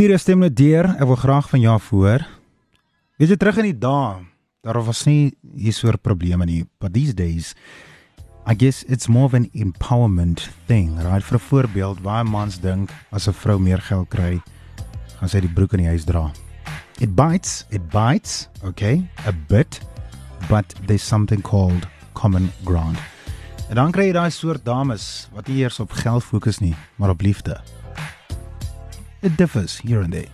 Stuur jou stem net deur. Ek wil graag van jou hoor. Weet jy terug in die dae, daar was nie hier so 'n probleem nie, but these days I guess it's more of an empowerment thing. Right vir 'n voorbeeld, waar mans dink as 'n vrou meer geld kry, gaan sy die broek in die huis dra. It bites, it bites, okay, a bit, but there's something called common ground. En dan kry jy daai soort dames wat nie eers op geld fokus nie, maar op liefde. It differs here and there.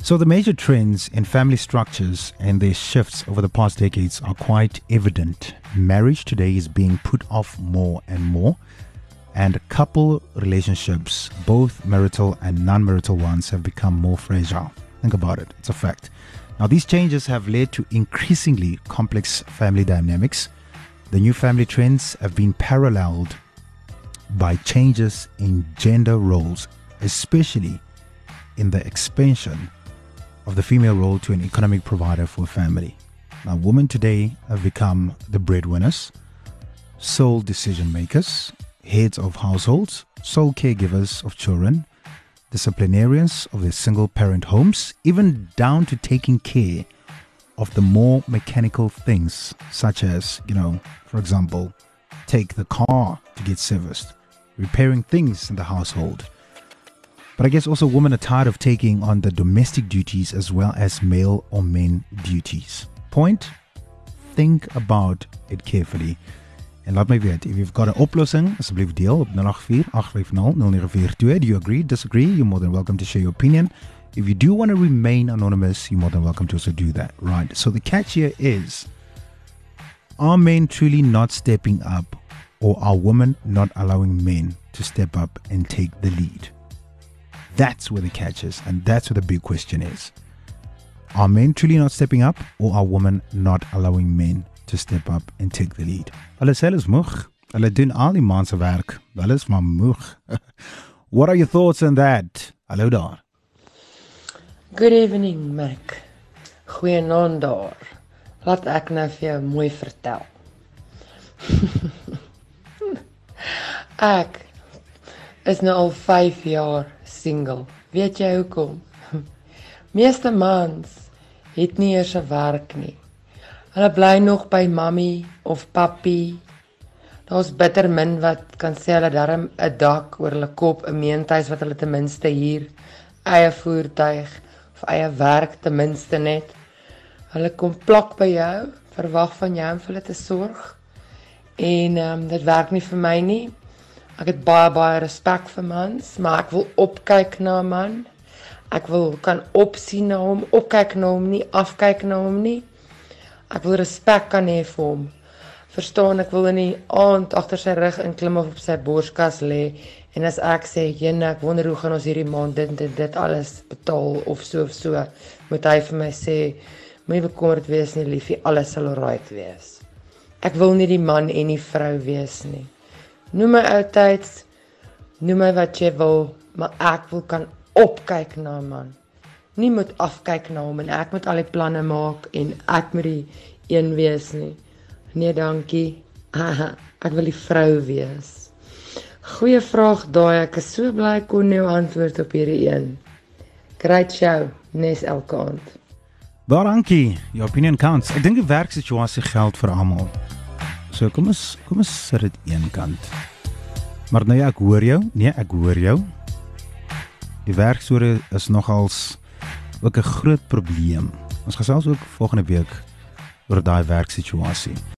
So, the major trends in family structures and their shifts over the past decades are quite evident. Marriage today is being put off more and more, and couple relationships, both marital and non marital ones, have become more fragile. Think about it, it's a fact. Now, these changes have led to increasingly complex family dynamics. The new family trends have been paralleled by changes in gender roles, especially in the expansion of the female role to an economic provider for a family. Now, women today have become the breadwinners, sole decision makers, heads of households, sole caregivers of children, disciplinarians of their single parent homes, even down to taking care of the more mechanical things, such as, you know, for example, take the car to get serviced, repairing things in the household but I guess also women are tired of taking on the domestic duties as well as male or men duties. Point? Think about it carefully. En laat my weet, if you've got 'n oplossing, asseblief deel op 0848500942. Do you agree, disagree? You're more than welcome to share your opinion. If you do want to remain anonymous, you're more than welcome to also do that, right? So the catch here is are men truly not stepping up or are women not allowing men to step up and take the lead? That's where the catch is, and that's where the big question is. Are men truly not stepping up, or are women not allowing men to step up and take the lead? Hulle is moeg. Hulle al die man werk. Hulle maar moeg. What are your thoughts on that? Hallo daar. Good evening, Mac. Goeienaand daar. Laat ek nou vir jou mooi vertel. ek is nou al 5 jaar single. Weet jy hoekom? Meeste mans het nie eers 'n werk nie. Hulle bly nog by mammy of papi. Daar's bitter min wat kan sê hulle darm 'n dak oor hulle kop, 'n meentuis wat hulle ten minste huur, eie voertuig of eie werk ten minste net. Hulle kom plak by jou, verwag van jou om vir hulle te sorg. En ehm um, dit werk nie vir my nie. Ek het baie baie respek vir mans, maar ek wil opkyk na 'n man. Ek wil kan opsien na hom, opkyk na hom, nie afkyk na hom nie. Ek wil respek kan hê vir hom. Verstaan, ek wil in die aand agter sy rug inklim of op sy borskas lê en as ek sê, "Jene, ek wonder hoe gaan ons hierdie maand dit dit dit alles betaal of so of so," moet hy vir my sê, "Moenie bekommerd wees nie, liefie, alles sal alright wees." Ek wil nie die man en die vrou wees nie. Noem my oudtyds. Noem my wat jy wil, maar ek wil kan opkyk na 'n man. Nie moet afkyk na hom en ek moet al die planne maak en ek moet die een wees nie. Nee, dankie. ek wil die vrou wees. Goeie vraag daai. Ek is so bly ek kon jou antwoord op hierdie een. Great show, nes elke aand. Dankie. Your opinion counts. Ek dink die werksituasie geld vir almal. So kom ons kom ons sit dit een kant. Maar nou ja, ek hoor jou. Nee, ek hoor jou. Die werksore is nogals ook 'n groot probleem. Ons gesels ook volgende week oor daai werksituasie.